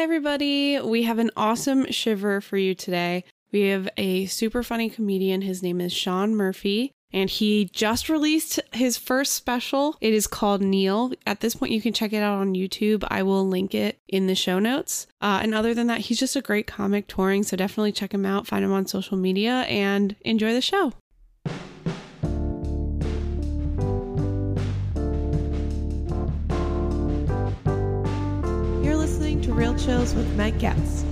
everybody. We have an awesome shiver for you today. We have a super funny comedian. His name is Sean Murphy, and he just released his first special. It is called Neil. At this point, you can check it out on YouTube. I will link it in the show notes. Uh, and other than that, he's just a great comic touring, so definitely check him out, find him on social media, and enjoy the show. Real Chills with Meg Getz.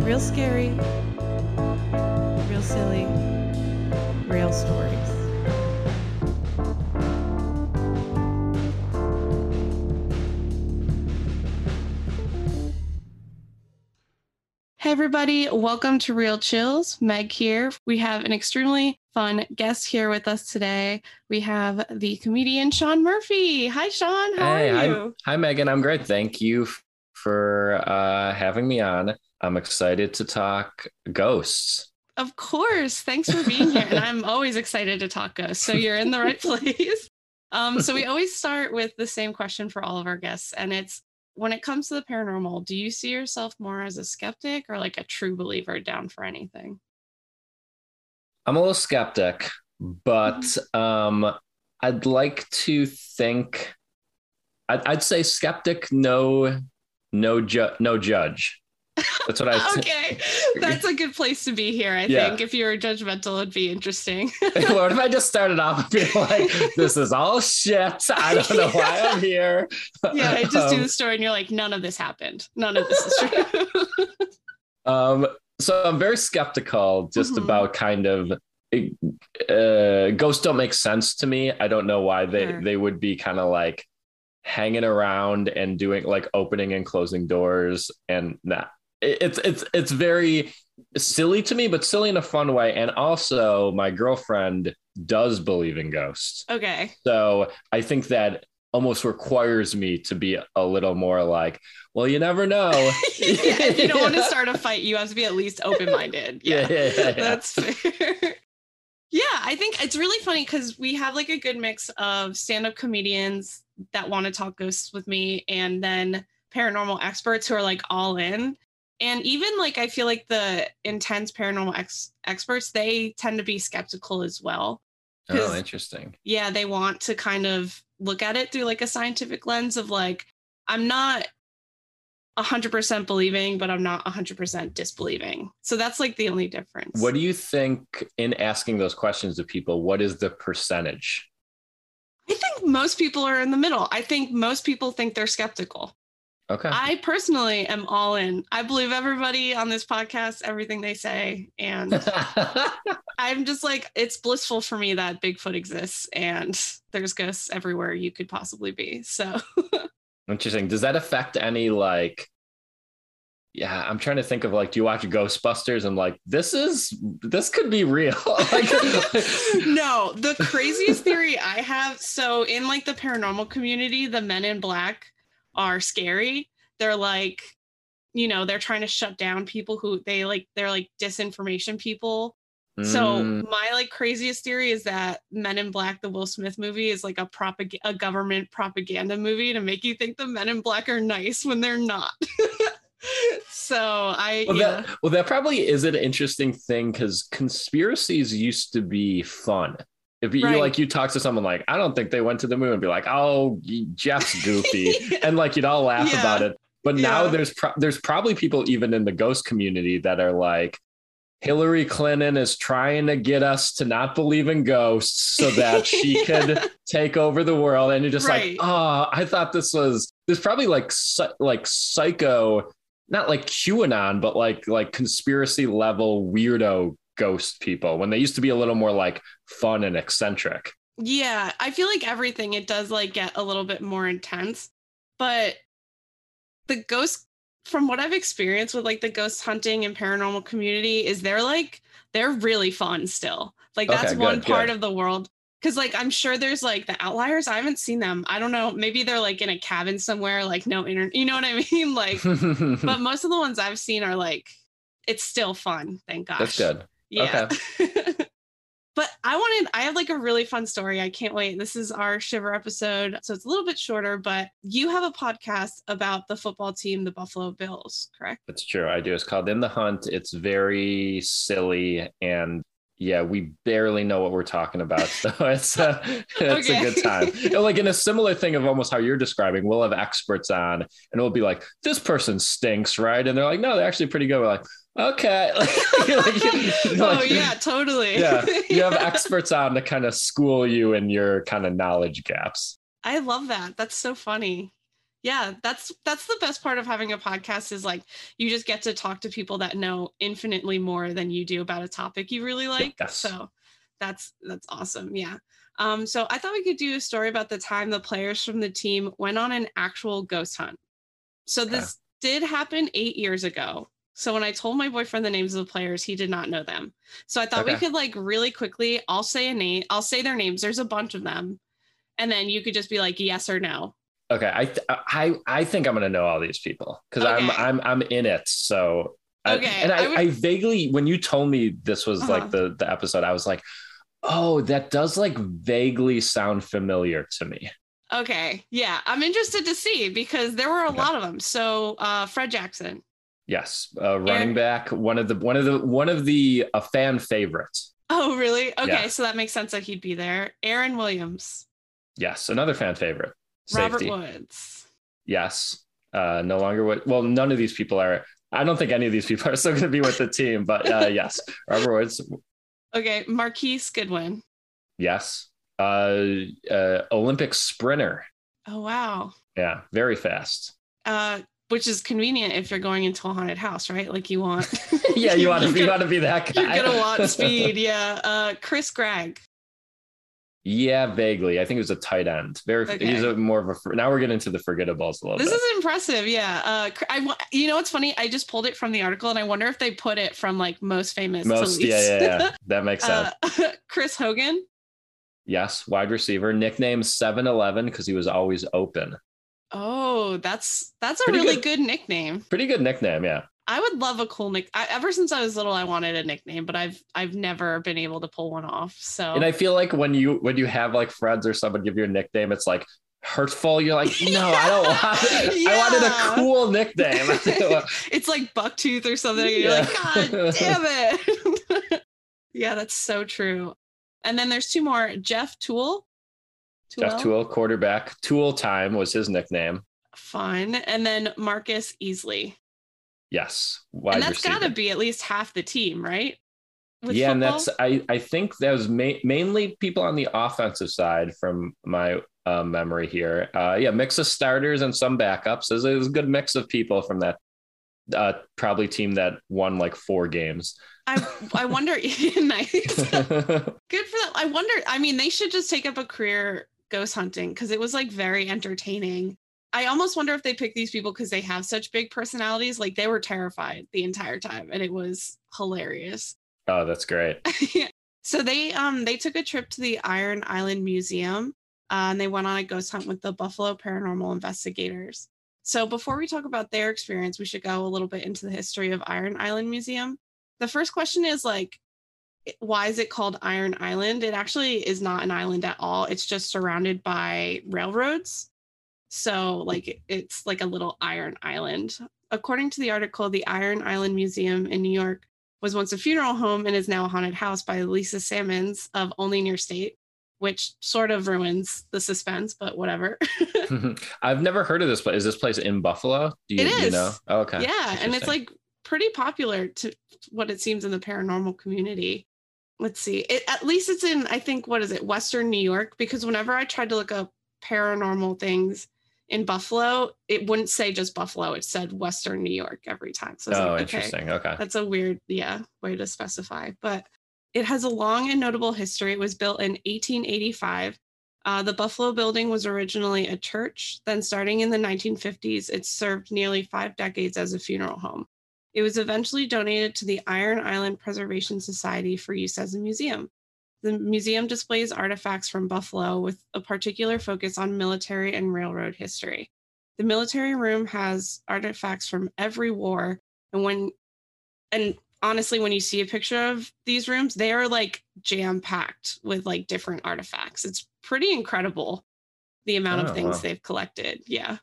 Real scary, real silly, real stories. Hey, everybody, welcome to Real Chills. Meg here. We have an extremely fun guest here with us today. We have the comedian Sean Murphy. Hi, Sean. How hey, are hi, you? hi, Megan. I'm great. Thank you f- for uh, having me on. I'm excited to talk ghosts. Of course. Thanks for being here. and I'm always excited to talk ghosts. So you're in the right place. Um, so we always start with the same question for all of our guests, and it's when it comes to the paranormal, do you see yourself more as a skeptic or like a true believer down for anything? I'm a little skeptic, but um, I'd like to think. I'd, I'd say skeptic, no, no, ju- no judge. That's what I. okay, that's a good place to be here. I Yeah. think if you were judgmental, it'd be interesting. what if I just started off being like, "This is all shit. I don't know why I'm here." yeah, I just do Um, the story, and you're like, none of this happened. None of this is true. Um, so I'm very skeptical just Mhm. about kind of uh, ghosts don't make sense to me. I don't know why they Sure. they would be kind of like hanging around and doing like opening and closing doors and nah. It- It's it's it's very silly to me, but silly in a fun way. And also, my girlfriend does believe in ghosts, okay. so I think that almost requires me to be a little more like, well, you never know. yeah, if you don't want to start a fight, you have to be at least open minded. Yeah, Yeah, yeah, yeah, yeah. that's fair. yeah, I think it's really funny because we have like a good mix of stand up comedians that want to talk ghosts with me and then paranormal experts who are like all in. And even like I feel like the intense paranormal ex- experts, they tend to be skeptical as well. Oh, interesting. yeah, they want to kind of look at it through like a scientific lens of like, I'm not 100% believing, but I'm not 100% disbelieving. So that's like the only difference. What do you think in asking those questions to people? What is the percentage? I think most people are in the middle. I think most people think they're skeptical. Okay. I personally am all in. I believe everybody on this podcast, everything they say. And I'm just like, it's blissful for me that Bigfoot exists and there's ghosts everywhere you could possibly be. So Interesting. Does that affect any like? Yeah, I'm trying to think of like, do you watch Ghostbusters? I'm like, this is this could be real. like, no, the craziest theory I have. So in like the paranormal community, the men in black are scary. They're like, you know, they're trying to shut down people who they like. They're like disinformation people. So Mm, my like craziest theory is that Men in Black, the Will Smith movie, is like a propag- a government propaganda movie to make you think the Men in Black are nice when they're not. so I well, yeah. that well, that probably is an interesting thing because conspiracies used to be fun. If you Right. like, you talk to someone like, I don't think they went to the moon, and be like, oh, Jeff's goofy, and like you'd all laugh Yeah. about it. But now Yeah. there's pro- there's probably people even in the ghost community that are like, Hillary Clinton is trying to get us to not believe in ghosts so that she could take over the world, and you're just Right. like, oh, I thought this was. There's probably like like psycho, not like QAnon, but like like conspiracy level weirdo ghost people when they used to be a little more like fun and eccentric. Yeah, I feel like everything it does like get a little bit more intense, but the ghost from what I've experienced with like the ghost hunting and paranormal community is they're like they're really fun still. Like that's Okay, one part good. of the world cuz like I'm sure there's like the outliers. I haven't seen them. I don't know, maybe they're like in a cabin somewhere like no internet. You know what I mean? Like but most of the ones I've seen are like it's still fun, thank God. That's good. Yeah. But I wanted, I have like a really fun story. I can't wait. This is our Shiver episode. So it's a little bit shorter, but you have a podcast about the football team, the Buffalo Bills, correct? That's true. I do. It's called In the Hunt. It's very silly and yeah, we barely know what we're talking about. So it's, uh, it's okay. a good time. You know, like in a similar thing of almost how you're describing, we'll have experts on and it'll be like, this person stinks, right? And they're like, no, they're actually pretty good. We're like, okay. like, oh, yeah, totally. yeah. You have experts on to kind of school you in your kind of knowledge gaps. I love that. That's so funny yeah that's that's the best part of having a podcast is like you just get to talk to people that know infinitely more than you do about a topic you really like yes. so that's that's awesome yeah um so i thought we could do a story about the time the players from the team went on an actual ghost hunt so this did happen eight years ago so when I told my boyfriend the names of the players, he did not know them. So I thought okay. we could like really quickly, I'll say a name, I'll say their names. There's a bunch of them. And then you could just be like yes or no. Okay, I th- I I think I'm gonna know all these people because okay. I'm I'm I'm in it. So okay, I, and I, I, would... I, vaguely when you told me this was uh-huh. like the the episode, I was like, oh, that does like vaguely sound familiar to me. Okay, yeah, I'm interested to see because there were a okay. lot of them. So uh, Fred Jackson. Yes, uh, running Aaron... back, one of the one of the one of the a fan favorites. Oh, really? Okay, yeah. so that makes sense that he'd be there. Aaron Williams. Yes, another fan favorite. Safety. Robert Woods. Yes. Uh, no longer what? Well, none of these people are. I don't think any of these people are still going to be with the team, but uh, yes, Robert Woods. Okay, Marquise Goodwin. Yes. Uh, uh, Olympic sprinter. Oh wow. Yeah, very fast. Uh, which is convenient if you're going into a haunted house, right? Like you want. yeah, you want to. You want to be that guy. You're gonna want speed. Yeah. Uh, Chris Gragg. Yeah, vaguely. I think it was a tight end. Very. Okay. He's a more of a. Now we're getting into the forgettables a little. This bit. is impressive. Yeah. Uh, I. You know what's funny? I just pulled it from the article, and I wonder if they put it from like most famous. Most. Yeah, yeah, yeah. That makes sense. Uh, Chris Hogan. Yes, wide receiver. Nickname Seven Eleven because he was always open. Oh, that's that's a Pretty really good. good nickname. Pretty good nickname, yeah. I would love a cool nick. I, ever since I was little, I wanted a nickname, but I've I've never been able to pull one off. So, and I feel like when you when you have like friends or someone give you a nickname, it's like hurtful. You're like, no, yeah. I don't want. Yeah. I wanted a cool nickname. it's like Bucktooth or something. You're yeah. like, God damn it. yeah, that's so true. And then there's two more. Jeff Tuel. Jeff Tuel, quarterback. Tool time was his nickname. Fun. And then Marcus Easley. Yes. and that's got to be at least half the team, right? With yeah, football? and that's I I think that was ma- mainly people on the offensive side from my uh, memory here. Uh, yeah, mix of starters and some backups. It was, it was a good mix of people from that uh, probably team that won like four games. I I wonder. nice. Good for them. I wonder. I mean, they should just take up a career ghost hunting because it was like very entertaining. I almost wonder if they picked these people because they have such big personalities. Like they were terrified the entire time, and it was hilarious. Oh, that's great. So they um they took a trip to the Iron Island Museum, uh, and they went on a ghost hunt with the Buffalo Paranormal Investigators. So before we talk about their experience, we should go a little bit into the history of Iron Island Museum. The first question is like, why is it called Iron Island? It actually is not an island at all. It's just surrounded by railroads. So, like, it's like a little iron island. According to the article, the Iron Island Museum in New York was once a funeral home and is now a haunted house by Lisa Sammons of Only Your State, which sort of ruins the suspense, but whatever. Mm-hmm. I've never heard of this place. Is this place in Buffalo? Do you, it is. You know? Oh, okay. Yeah. And it's like pretty popular to what it seems in the paranormal community. Let's see. It, at least it's in, I think, what is it, Western New York? Because whenever I tried to look up paranormal things, in Buffalo, it wouldn't say just Buffalo. It said Western New York every time. So oh, like, interesting. Okay. okay. That's a weird, yeah, way to specify. But it has a long and notable history. It was built in 1885. Uh, the Buffalo building was originally a church. Then, starting in the 1950s, it served nearly five decades as a funeral home. It was eventually donated to the Iron Island Preservation Society for use as a museum. The museum displays artifacts from Buffalo with a particular focus on military and railroad history. The military room has artifacts from every war, and when and honestly, when you see a picture of these rooms, they are like jam packed with like different artifacts. It's pretty incredible the amount Oh, of things wow. they've collected. Yeah.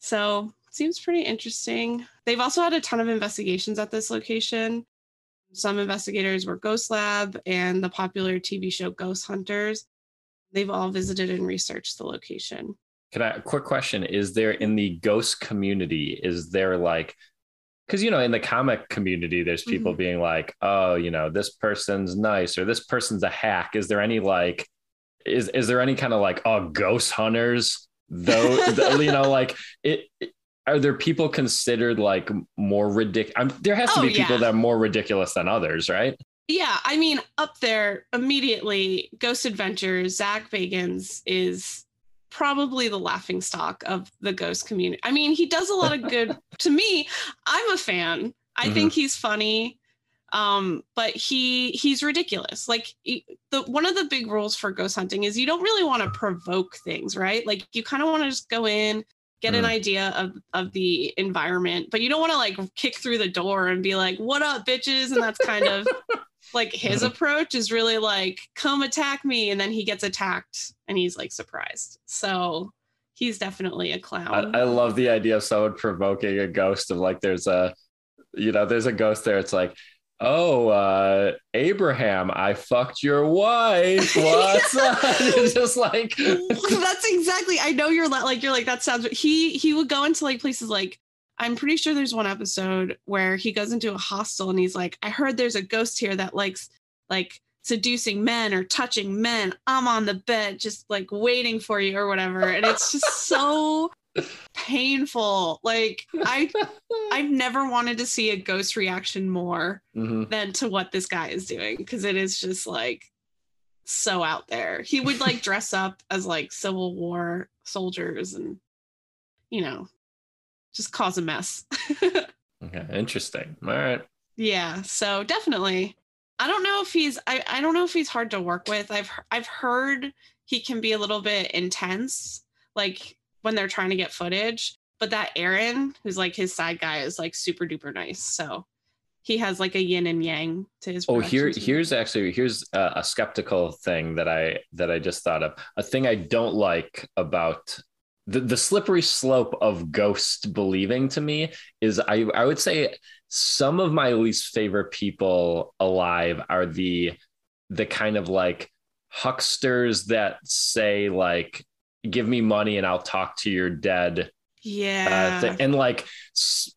So seems pretty interesting. They've also had a ton of investigations at this location. Some investigators were Ghost Lab and the popular TV show Ghost Hunters. They've all visited and researched the location. Can I quick question? Is there in the ghost community, is there like because you know, in the comic community, there's mm-hmm. people being like, oh, you know, this person's nice or this person's a hack. Is there any like is is there any kind of like oh ghost hunters though you know like it, it- are there people considered like more ridiculous there has to Oh, be people yeah. that are more ridiculous than others right Yeah, I mean, up there immediately, Ghost Adventures, Zach Bagans is probably the laughing stock of the ghost community. I mean, he does a lot of good to me. I'm a fan. I Mhm. think he's funny. Um, but he he's ridiculous. Like he- the one of the big rules for ghost hunting is you don't really want to provoke things, right? Like you kind of want to just go in, get an Mm. idea of of the environment, but you don't want to like kick through the door and be like, "What up, bitches?" And that's kind of like his approach is really like, "Come attack me," and then he gets attacked and he's like surprised. So he's definitely a clown. I, I love the idea of someone provoking a ghost of like there's a you know there's a ghost there it's like oh uh abraham i fucked your wife. What's up? It's just like that's exactly i know you're like you're like that sounds he he would go into like places like i'm pretty sure there's one episode where he goes into a hostel and he's like i heard there's a ghost here that likes like seducing men or touching men. I'm on the bed just like waiting for you or whatever. And it's just so painful like i i've never wanted to see a ghost reaction more Mhm. than to what this guy is doing because it is just like so out there. He would like dress up as like Civil War soldiers and you know just cause a mess. okay interesting all right yeah, so definitely. I don't know if he's I, I don't know if he's hard to work with. I've I've heard he can be a little bit intense like when they're trying to get footage, but that Aaron who's like his side guy is like super duper nice. So he has like a yin and yang to his Oh, here, team. here's actually here's a, a skeptical thing that I that I just thought of. A thing I don't like about the the slippery slope of ghost believing to me is I I would say some of my least favorite people alive are the the kind of like hucksters that say like give me money and I'll talk to your dead yeah. uh, and like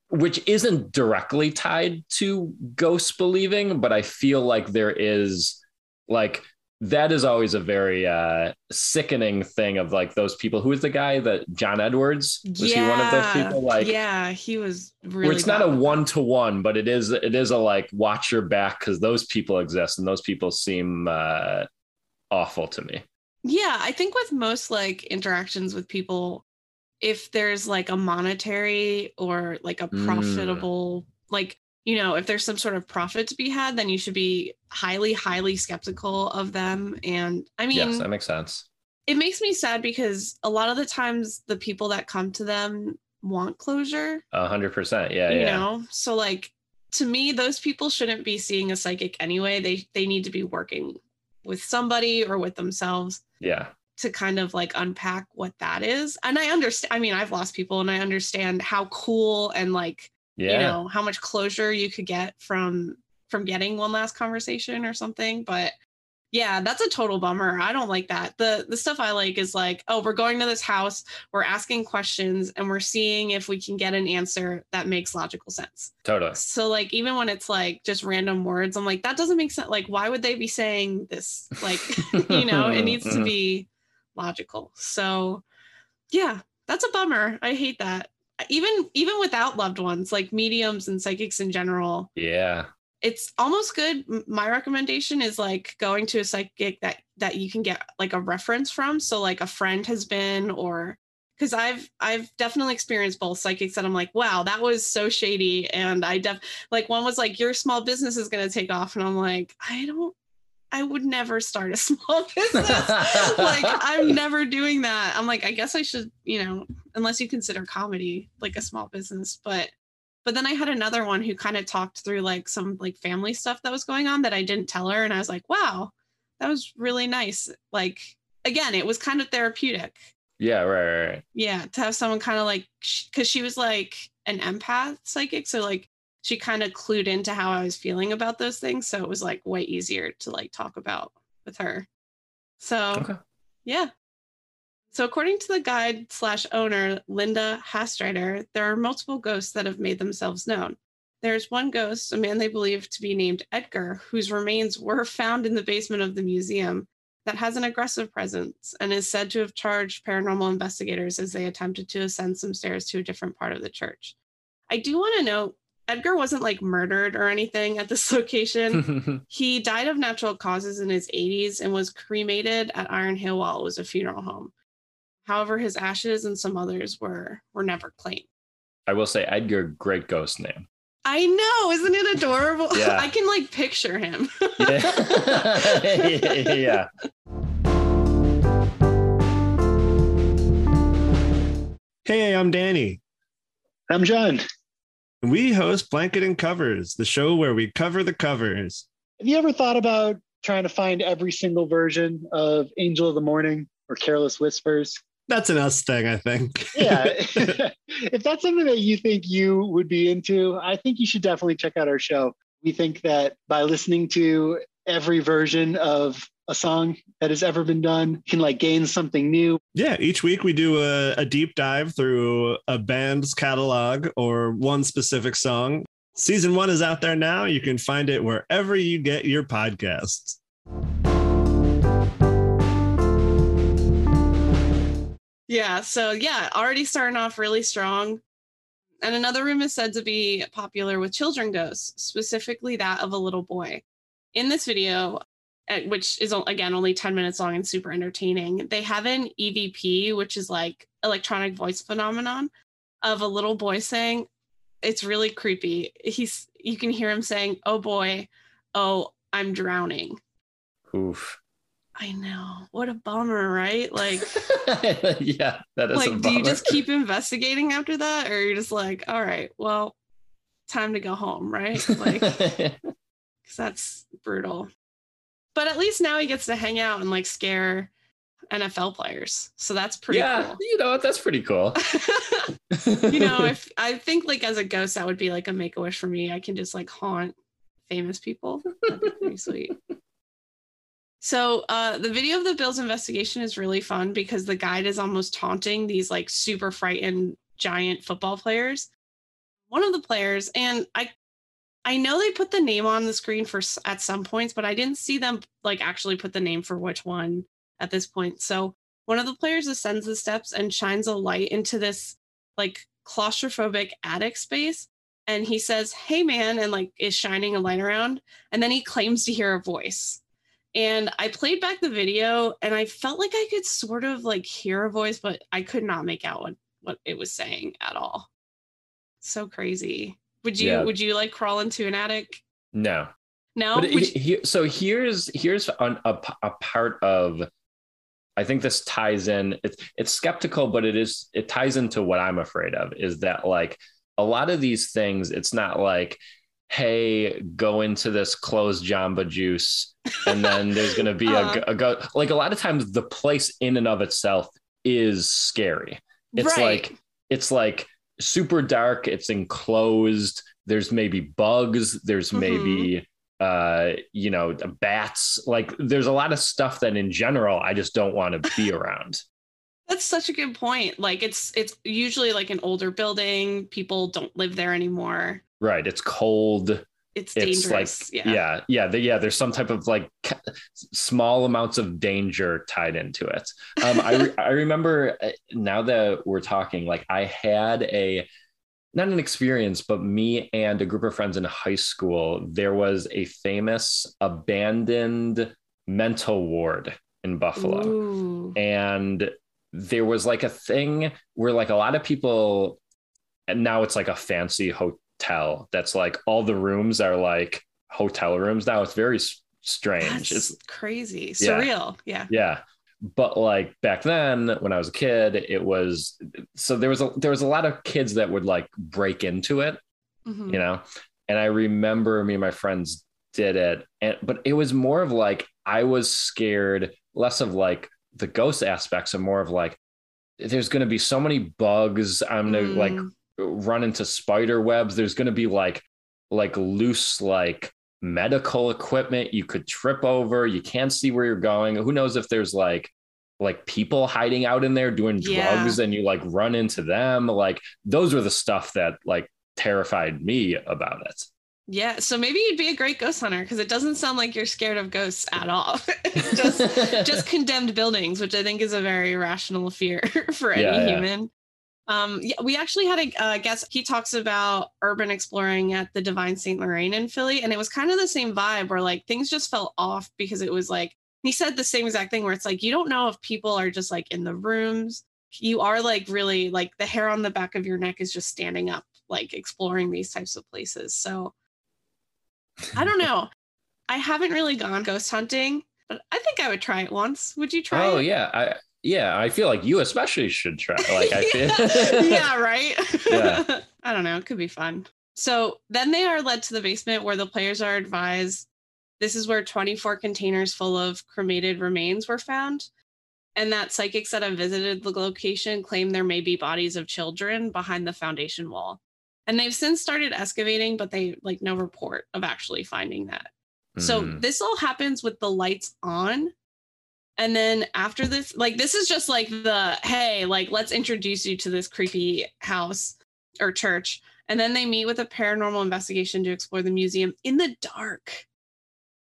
which isn't directly tied to ghost believing but i feel like there is like that is always a very uh sickening thing of like those people who is the guy that john edwards was he one of those people like yeah, he was really. where it's not a one to one but it is it is a like watch your back because those people exist and those people seem uh awful to me. Yeah, I think with most like interactions with people, if there's like a monetary or like a Mm. profitable, like you know, if there's some sort of profit to be had, then you should be highly, highly skeptical of them. And I mean, yes that makes sense it makes me sad because a lot of the times the people that come to them want closure. A hundred percent yeah you yeah know so like to me those people shouldn't be seeing a psychic anyway they they need to be working with somebody or with themselves yeah. to kind of like unpack what that is. And i understand i mean i've lost people and i understand how cool and like yeah. you know how much closure you could get from from getting one last conversation or something but yeah that's a total bummer. I don't like that. The the stuff i like is like oh we're going to this house we're asking questions and we're seeing if we can get an answer that makes logical sense. Totally. So like even when it's like just random words i'm like that doesn't make sense. Like why would they be saying this? Like you know it needs to be logical. So yeah that's a bummer. I hate that. Even even without loved ones like mediums and psychics in general yeah it's almost good. My recommendation is like going to a psychic that that you can get like a reference from. So like a friend has been or because i've i've definitely experienced both psychics that i'm like wow that was so shady. And i def like one was like your small business is going to take off. And i'm like i don't i would never start a small business. Like i'm never doing that. I'm like i guess i should you know unless you consider comedy like a small business. But But then I had another one who kind of talked through like some like family stuff that was going on that I didn't tell her. And I was like, wow, that was really nice. Like, again, it was kind of therapeutic. Yeah, right, right, right. Yeah, to have someone kind of like, because she was like an empath psychic. So, like, she kind of clued into how I was feeling about those things. So it was like way easier to like talk about with her. So, Okay. yeah. So, according to the guide slash owner, Linda Hastrider, there are multiple ghosts that have made themselves known. There's one ghost, a man they believe to be named Edgar, whose remains were found in the basement of the museum, that has an aggressive presence and is said to have charged paranormal investigators as they attempted to ascend some stairs to a different part of the church. I do want to note Edgar wasn't like murdered or anything at this location. He died of natural causes in his 80s and was cremated at Iron Hill while it was a funeral home. However, his ashes and some others were were never claimed. I will say Edgar, great ghost name. I know, isn't it adorable? Yeah. I can like picture him. Yeah. yeah. Hey, I'm Danny. I'm John. We host Blanket and Covers, the show where we cover the covers. Have you ever thought about trying to find every single version of Angel of the Morning or Careless Whispers? That's an us thing, I think. Yeah. if that's something that you think you would be into, I think you should definitely check out our show. We think that by listening to every version of a song that has ever been done, can like gain something new. yeah, each week we do a, a deep dive through a band's catalog or one specific song. Season one is out there now. You can find it wherever you get your podcasts. Yeah, so yeah, already starting off really strong. And another room is said to be popular with children ghosts, specifically that of a little boy. In this video, uh, which is again only 10 minutes long and super entertaining, they have an EVP, which is like electronic voice phenomenon of a little boy saying, it's really creepy. He's you can hear him saying, "Oh boy, oh, I'm drowning." Oof. I know. What a bummer, right? Like yeah, that is a like do you just keep investigating after that or you're just like, "All right, well, time to go home," right? Like cuz that's brutal. But at least now he gets to hang out and like scare NFL players. So that's pretty yeah, cool. you know what? That's pretty cool. you know, if I think like as a ghost, that would be like a make a wish for me. I can just like haunt famous people. That'd be pretty sweet. So uh, the video of the Bills investigation is really fun because the guide is almost taunting these like super frightened giant football players. One of the players, and I, I know they put the name on the screen for at some points, but I didn't see them like actually put the name for which one at this point. So one of the players ascends the steps and shines a light into this like claustrophobic attic space and he says hey man and like is shining a light around and then he claims to hear a voice and i played back the video and i felt like i could sort of like hear a voice but i could not make out what what it was saying at all. So crazy. Would you Yeah. would you like crawl into an attic? No, no? But it, he, so here's here's an, a, a part of i think this ties in it's it's skeptical but it is it ties into what i'm afraid of is that like a lot of these things it's not like hey go into this closed jamba juice and then there's going to be Uh-huh. a, a go like a lot of times the place in and of itself is scary it's Right. like it's like super dark it's enclosed there's maybe bugs there's Mhm. maybe uh you know bats like there's a lot of stuff that in general i just don't want to be around That's such a good point. Like it's it's usually like an older building. People don't live there anymore. Right it's cold It's it's dangerous. like yeah. yeah yeah the, yeah there's some type of like small amounts of danger tied into it um i re- i remember uh, now that we're talking like i had a not an experience but me and a group of friends in high school there was a famous abandoned mental ward in buffalo Ooh. and there was like a thing where like a lot of people and now it's like a fancy hotel that's like all the rooms are like hotel rooms now it's very strange That's it's crazy. Surreal. Yeah. yeah but like back then when i was a kid it was so there was a there was a lot of kids that would like break into it Mhm. you know and i remember me and my friends did it and but it was more of like i was scared less of like the ghost aspects and more of like there's going to be so many bugs i'm going to like Mm. Run into spider webs there's going to be like like loose like medical equipment you could trip over you can't see where you're going who knows if there's like like people hiding out in there doing Yeah. drugs and you like run into them like those were the stuff that like terrified me about it Yeah, so maybe you'd be a great ghost hunter because it doesn't sound like you're scared of ghosts at all. just just condemned buildings, which I think is a very rational fear for any Yeah, yeah. human. Um, yeah, we actually had a uh, guest. He talks about urban exploring at the Divine Saint Lorraine in Philly, and it was kind of the same vibe where like things just felt off because it was like he said the same exact thing where it's like you don't know if people are just like in the rooms. You are like really like the hair on the back of your neck is just standing up, like exploring these types of places. So I don't know. I haven't really gone ghost hunting, but I think I would try it once. Would you try oh it? yeah i yeah i feel like you especially should try like i feel yeah, right? Yeah. I don't know. It could be fun. So then they are led to the basement where the players are advised this is where 24 containers full of cremated remains were found. And that psychics that have visited the location claim there may be bodies of children behind the foundation wall. And they've since started excavating, but they like no report of actually finding that. So Mhm. this all happens with the lights on. And then after this, like this is just like the hey, like let's introduce you to this creepy house or church. And then they meet with a paranormal investigation to explore the museum in the dark.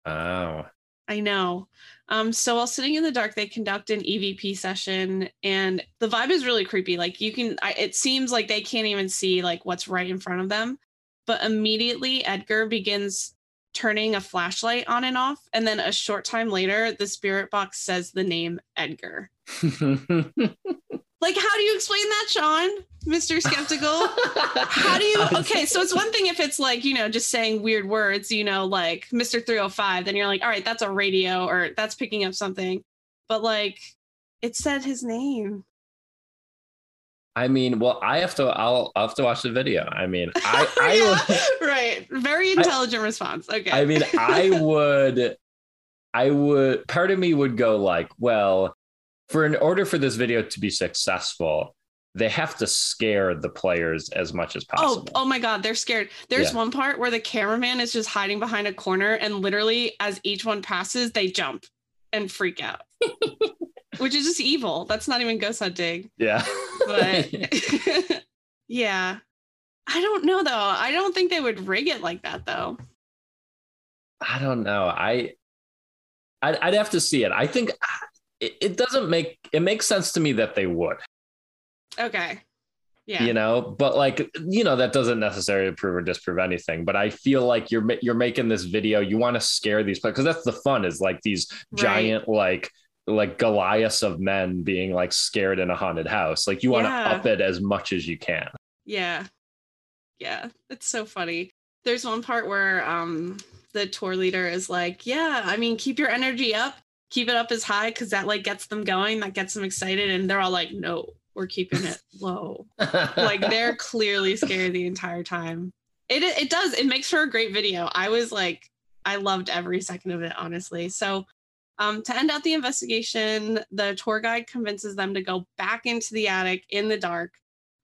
oh I know. Um, so while sitting in the dark, they conduct an EVP session, and the vibe is really creepy. Like you can, I, it seems like they can't even see like what's right in front of them. But immediately, Edgar begins turning a flashlight on and off, and then a short time later, the spirit box says the name Edgar. Like, how do you explain that, Sean, Mister Skeptical? How do you? Okay, so it's one thing if it's like, you know, just saying weird words, you know, like Mr. 305, then you're like, all right, that's a radio or that's picking up something. But like, it said his name. I mean, well, I have to. I'll, I'll have to watch the video. I mean, I, I, Yeah, right. Very intelligent response. Okay. I mean, I would, I would. Part of me would go like, well, for in order for this video to be successful, they have to scare the players as much as Oh, possible. oh my God, they're scared. There's Yeah. one part where the cameraman is just hiding behind a corner, and literally, as each one passes, they jump and freak out, which is just evil. That's not even ghost hunting. yeah, but yeah i don't know though i don't think they would rig it like that though I don't know. I, I'd, I'd have to see it. I think it, it doesn't make it makes sense to me that they would. okay yeah you know but like you know that doesn't necessarily prove or disprove anything but i feel like you're you're making this video you want to scare these players because that's the fun is like these Right. giant like like goliaths of men being like scared in a haunted house like you want to Yeah. up it as much as you can yeah yeah it's so funny there's one part where um the tour leader is like yeah i mean keep your energy up keep it up as high because that like gets them going that gets them excited and they're all like no we're keeping it low like they're clearly scared the entire time. It it does. It makes for a great video. I was like, I loved every second of it, honestly. So, um, to end out the investigation, the tour guide convinces them to go back into the attic in the dark,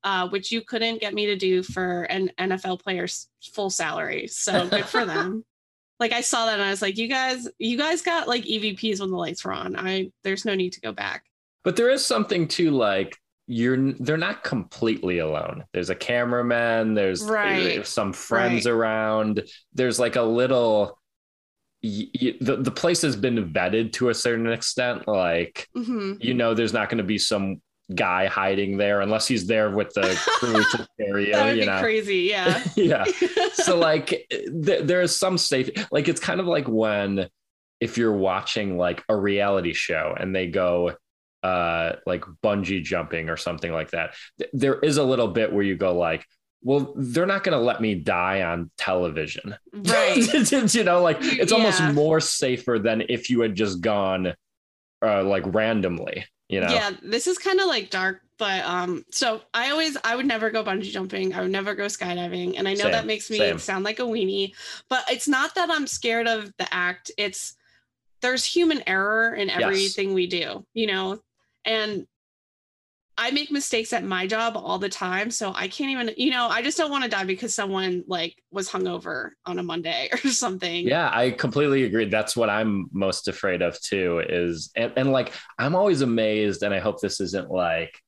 uh, which you couldn't get me to do for an NFL player's full salary. So good for them. Like I saw that and I was like, you guys, you guys got like EVPs when the lights were on. I there's no need to go back. but there is something to like you're they're not completely alone there's a cameraman there's Right. some friends around there's like a little y- y- the, the place has been vetted to a certain extent like hmm you know there's not going to be some guy hiding there unless he's there with the crew to That would you be know crazy. Yeah. yeah so like th- there is some safety like it's kind of like when if you're watching like a reality show and they go uh like bungee jumping or something like that th- there is a little bit where you go like well they're not going to let me die on television right. you know like it's almost more safer than if you had just gone uh like randomly you know Yeah, this is kind of like dark But um, so I always I would never go bungee jumping. I would never go skydiving. And I know Same, that makes me same. sound like a weenie, but it's not that I'm scared of the act. It's there's human error in everything we do, you know, and I make mistakes at my job all the time. So I can't even, you know, I just don't want to die because someone like was hungover on a Monday or something. Yeah, I completely agree. That's what I'm most afraid of too. Is and, and like I'm always amazed, and I hope this isn't like,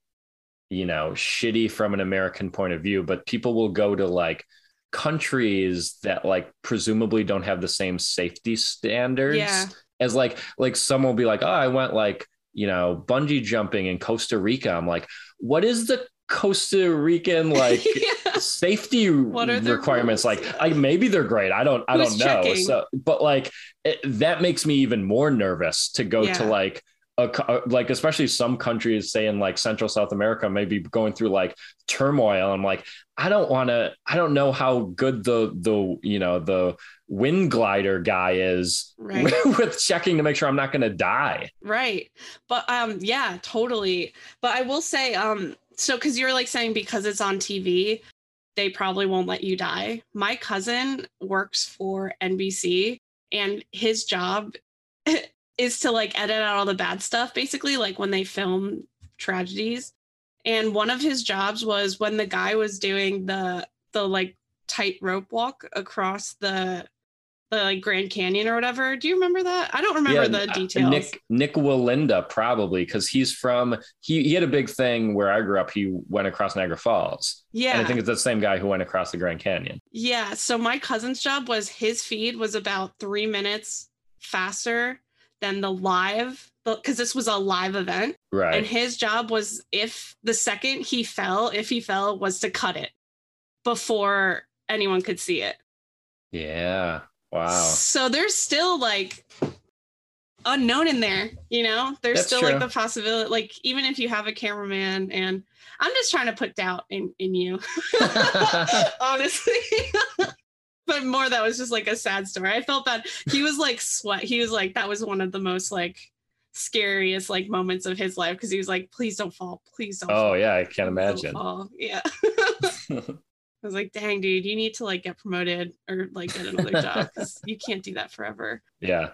you know, shitty from an American point of view, but people will go to like countries that like presumably don't have the same safety standards Yeah. as like like someone will be like, oh, I went like, you know, bungee jumping in Costa Rica. I'm like, what is the Costa Rican like yeah. safety requirements rules? like I, maybe they're great i don't i Who's don't know checking? so but like it, that makes me even more nervous to go to like a, uh, like especially some countries say in like central south america maybe going through like turmoil i'm like i don't want to i don't know how good the the you know the wind glider guy is Right. with checking to make sure i'm not going to die Right. But um yeah, totally. But I will say um so cuz you're like saying because it's on TV, they probably won't let you die. My cousin works for NBC and his job is to like edit out all the bad stuff basically like when they film tragedies. And one of his jobs was when the guy was doing the the like tightrope walk across the the like Grand Canyon or whatever. Do you remember that? I don't remember the uh, details. Nick Nick Wallenda probably because he's from he he had a big thing where I grew up. He went across Niagara Falls, yeah. and I think it's the same guy who went across the Grand Canyon. Yeah. So my cousin's job was his feed was about three minutes faster than the live, because this was a live event. Right. And his job was if the second he fell, if he fell, was to cut it before anyone could see it. yeah. Wow. So there's still like unknown in there, you know? There's That's still true. like the possibility, like even if you have a cameraman and I'm just trying to put doubt in in you. honestly. but more that was just like a sad story. I felt that He was like sweat. He was like that was one of the most like scariest like moments of his life because he was like, please don't fall, please don't. oh fall. yeah, I can't imagine. fall." Yeah. I was like, dang, dude, you need to like get promoted or like get another job because you can't do that forever. yeah.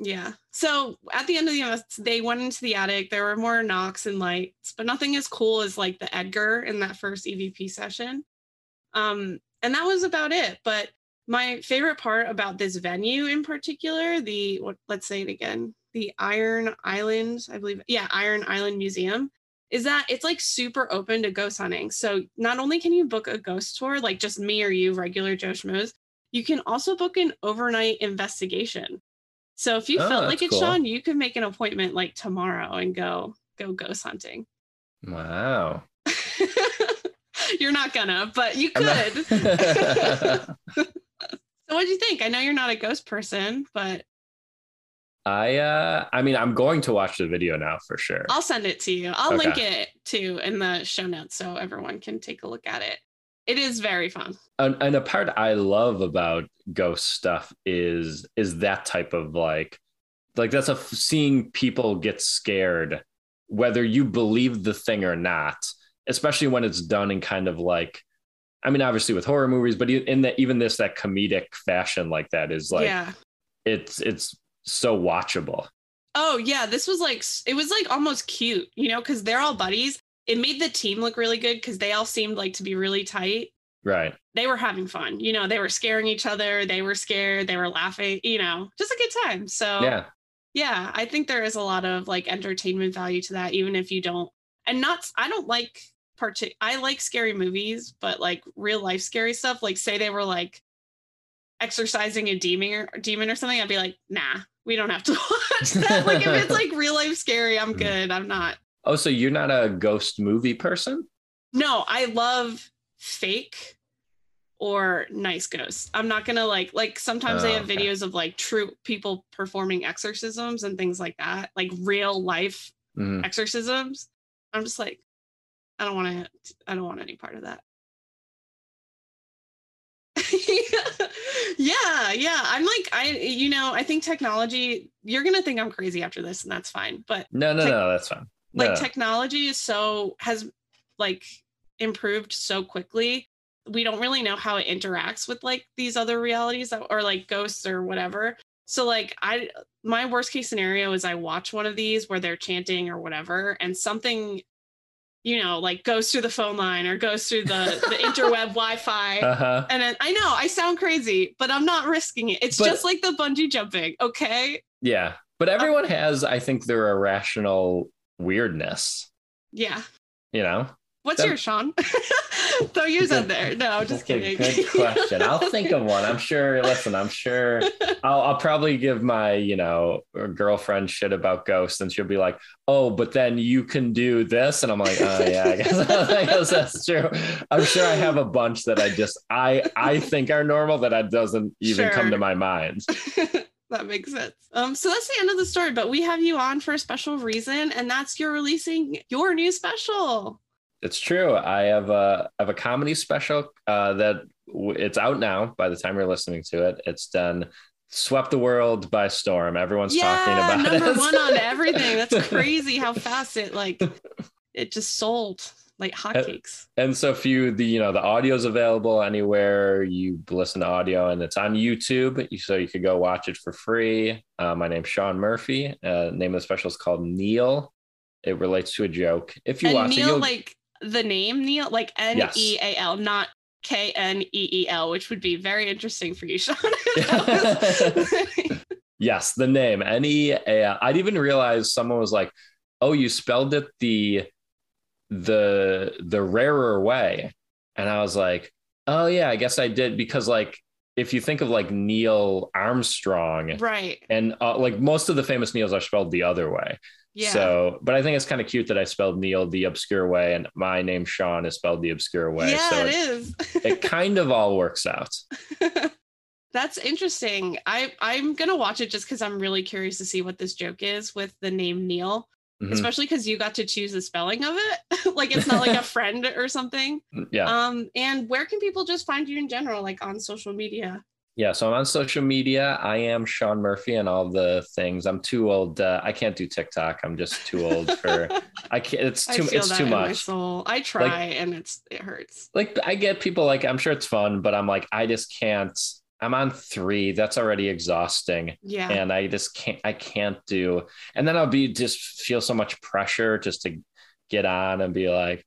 Yeah. So at the end of the event, they went into the attic. There were more knocks and lights, but nothing as cool as like the Edgar in that first EVP session. Um, and that was about it. But my favorite part about this venue in particular, the what let's say it again, the Iron Island, I believe, yeah, Iron Island Museum, is that it's like super open to ghost hunting. So not only can you book a ghost tour, like just me or you, regular Joe Schmoes, you can also book an overnight investigation. So if you Oh, felt like it, cool. Sean, you could make an appointment like tomorrow and go go ghost hunting. Wow. you're not gonna, but you could. so what do you think? I know you're not a ghost person, but I uh I mean I'm going to watch the video now for sure. I'll send it to you. I'll Okay. link it too in the show notes so everyone can take a look at it. It is very fun. and, and a part I love about ghost stuff is is that type of like like that's a seeing people get scared whether you believe the thing or not especially when it's done in kind of like I mean obviously with horror movies but in that even this that comedic fashion like that is like yeah. it's it's so watchable Oh yeah, this was like it was like almost cute, you know, because they're all buddies. It made the team look really good because they all seemed like to be really tight. right They were having fun, you know. They were scaring each other. They were scared. They were laughing, you know, just a good time. So yeah yeah, I think there is a lot of like entertainment value to that, even if you don't. And not, I don't like partic. I like scary movies, but like real life scary stuff. Like say they were like exercising a demon or demon or something, I'd be like, nah, we don't have to watch that. like if it's like real life scary, I'm Mhm. good. I'm not. oh so you're not a ghost movie person No, I love fake or nice ghosts. I'm not gonna like like sometimes they Oh, have okay. videos of like true people performing exorcisms and things like that, like real life Mhm. exorcisms. I'm just like, I don't want to. I don't want any part of that. yeah, yeah. I'm like, I, you know, I think technology. You're gonna think I'm crazy after this, and that's fine. But no no Tech- no that's fine Like technology is so has like improved so quickly. We don't really know how it interacts with like these other realities that, or like ghosts or whatever. So like I my worst case scenario is I watch one of these where they're chanting or whatever and something you know like goes through the phone line or goes through the the interweb Wi-Fi Uh-huh. and then I know I sound crazy, but I'm not risking it. It's But- just like the bungee jumping, okay? Yeah. But everyone has, I think, their irrational weirdness, Yeah. you know? What's That- yours, Shaun? Throw yours in Good- there. No, just kidding. Good question. I'll think of one. I'm sure. Listen, I'm sure. I'll, I'll probably give my, you know, girlfriend shit about ghosts, and she'll be like, "Oh, but then you can do this," and I'm like, "Oh yeah, I guess, I guess that's true." I'm sure I have a bunch that I just I I think are normal that it doesn't even come to my mind. that makes sense. Um, so that's the end of the story, but we have you on for a special reason, and that's you're releasing your new special. It's true. I have a I have a comedy special uh, that w- it's out now. By the time you're listening to it, it's done. Swept the world by storm. Everyone's talking yeah, about number it. one on everything. That's crazy how fast it like it just sold like hotcakes. and so if you the you know the audio's available anywhere you listen to audio and it's on youtube so you could go watch it for free uh, my name's shaun murphy uh, name of the special is called neal it relates to a joke if you and watch it Neal, you'll like the name Neal, like N E A L, not K N E E L, which would be very interesting for you, Shaun. Yes the name any i'd even realize someone was like oh you spelled it the the the rarer way and i was like oh yeah i guess i did because like if you think of like neil armstrong right. and uh, like most of the famous Neils are spelled the other way. Yeah. So, but I think it's kind of cute that I spelled Neal the obscure way, and my name Shaun is spelled the obscure way. yeah, so it it, is. it kind of all works out. That's interesting. I I'm gonna watch it just because I'm really curious to see what this joke is with the name Neal, Mhm. especially because you got to choose the spelling of it. like it's not like a friend or something. Yeah, Um, and where can people just find you in general, like on social media? Yeah. So I'm on social media. I am Shaun Murphy and all the things. I'm too old. Uh, I can't do TikTok. I'm just too old for. I can't. It's too. feel It's that too in my much. soul. I try and it's it hurts. like I get people like I'm sure it's fun, but I'm like I just can't. I'm on three. That's already exhausting. Yeah. and I just can't I can't do and then I'll be just feel so much pressure just to get on and be like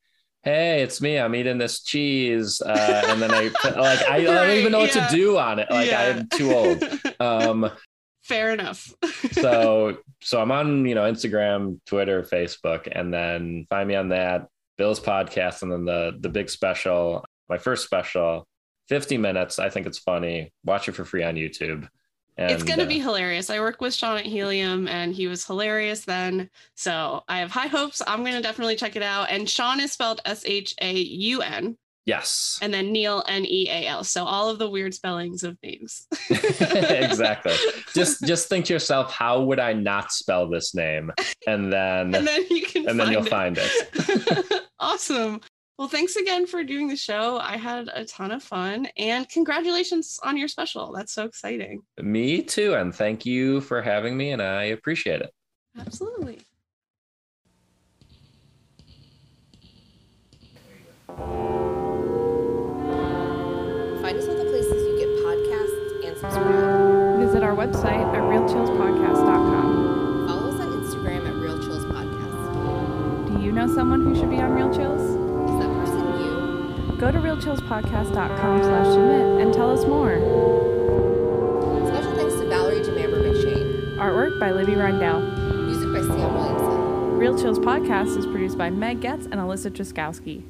hey it's me. I'm eating this cheese uh, and then I like I, I don't even know what to do on it. Like Yeah. I'm too old. Um Fair enough. so so I'm on you know Instagram Twitter Facebook and then find me on that Bill's podcast and then the the big special my first special 50 minutes. I think it's funny. Watch it for free on YouTube and, it's going to uh, be hilarious. I work with Shaun at Helium and he was hilarious then. So I have high hopes. I'm going to definitely check it out. And Shaun is spelled S H A U N yes and then Neal N E A L. So all of the weird spellings of names. exactly. Just just think to yourself, how would I not spell this name? And then and then you can and then you'll it. find it. awesome. Well, thanks again for doing the show. I had a ton of fun and congratulations on your special. That's so exciting. Me too. And thank you for having me, and I appreciate it. Absolutely. Find us all the places you get podcasts and subscribe. Visit our website at realchillspodcast.com. Follow us on Instagram at Real Chills Podcast. Do you know someone who should be on Real Chills? Go to realchillspodcast.com slash submit and tell us more. Special thanks to Valerie DeMamber McShane. Artwork by Libby Rindell. Music by Sam Williamson. Real Chills Podcast is produced by Meg Getz and Alyssa Truskowski.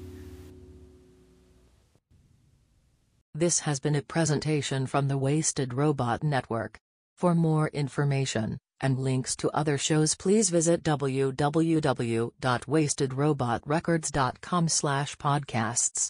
This has been a presentation from the Wasted Robot Network. For more information and links to other shows, please visit www.wastedrobotrecords.com/podcasts.